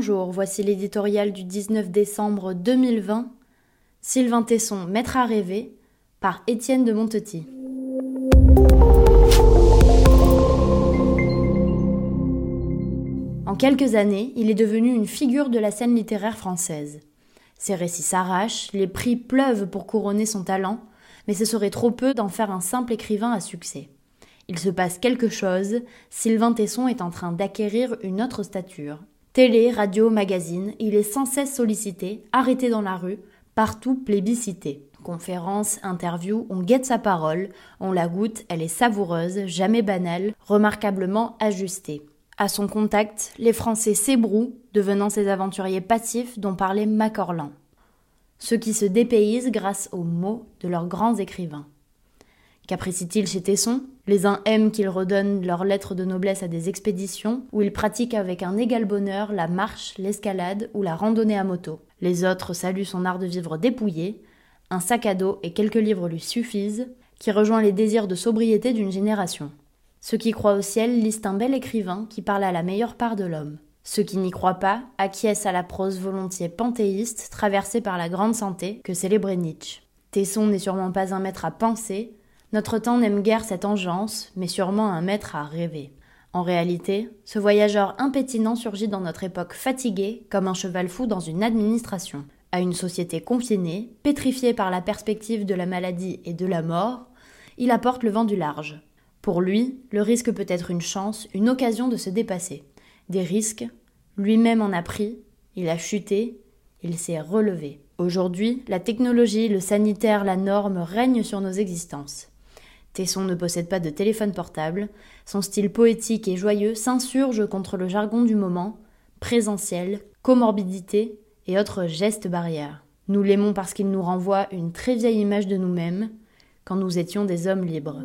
Bonjour, voici l'éditorial du 19 décembre 2020. Sylvain Tesson, Maître à rêver, par Étienne de Montetit. En quelques années, il est devenu une figure de la scène littéraire française. Ses récits s'arrachent, les prix pleuvent pour couronner son talent, mais ce serait trop peu d'en faire un simple écrivain à succès. Il se passe quelque chose, Sylvain Tesson est en train d'acquérir une autre stature. Télé, radio, magazine, il est sans cesse sollicité, arrêté dans la rue, partout plébiscité. Conférences, interviews, on guette sa parole, on la goûte, elle est savoureuse, jamais banale, remarquablement ajustée. À son contact, les Français s'ébrouent, devenant ces aventuriers passifs dont parlait Macorlan. Ceux qui se dépaysent grâce aux mots de leurs grands écrivains. Qu'apprécie-t-il chez Tesson? Les uns aiment qu'il redonne leurs lettres de noblesse à des expéditions où il pratique avec un égal bonheur la marche, l'escalade ou la randonnée à moto. Les autres saluent son art de vivre dépouillé. Un sac à dos et quelques livres lui suffisent, qui rejoint les désirs de sobriété d'une génération. Ceux qui croient au ciel lisent un bel écrivain qui parle à la meilleure part de l'homme. Ceux qui n'y croient pas acquiescent à la prose volontiers panthéiste traversée par la grande santé que célébrait Nietzsche. Tesson n'est sûrement pas un maître à penser, notre temps n'aime guère cette engeance, mais sûrement un maître à rêver. En réalité, ce voyageur impétinent surgit dans notre époque fatiguée comme un cheval fou dans une administration. À une société confinée, pétrifiée par la perspective de la maladie et de la mort, il apporte le vent du large. Pour lui, le risque peut être une chance, une occasion de se dépasser. Des risques, lui-même en a pris, il a chuté, il s'est relevé. Aujourd'hui, la technologie, le sanitaire, la norme règnent sur nos existences. Tesson ne possède pas de téléphone portable, son style poétique et joyeux s'insurge contre le jargon du moment, présentiel, comorbidité et autres gestes barrières. Nous l'aimons parce qu'il nous renvoie une très vieille image de nous-mêmes, quand nous étions des hommes libres.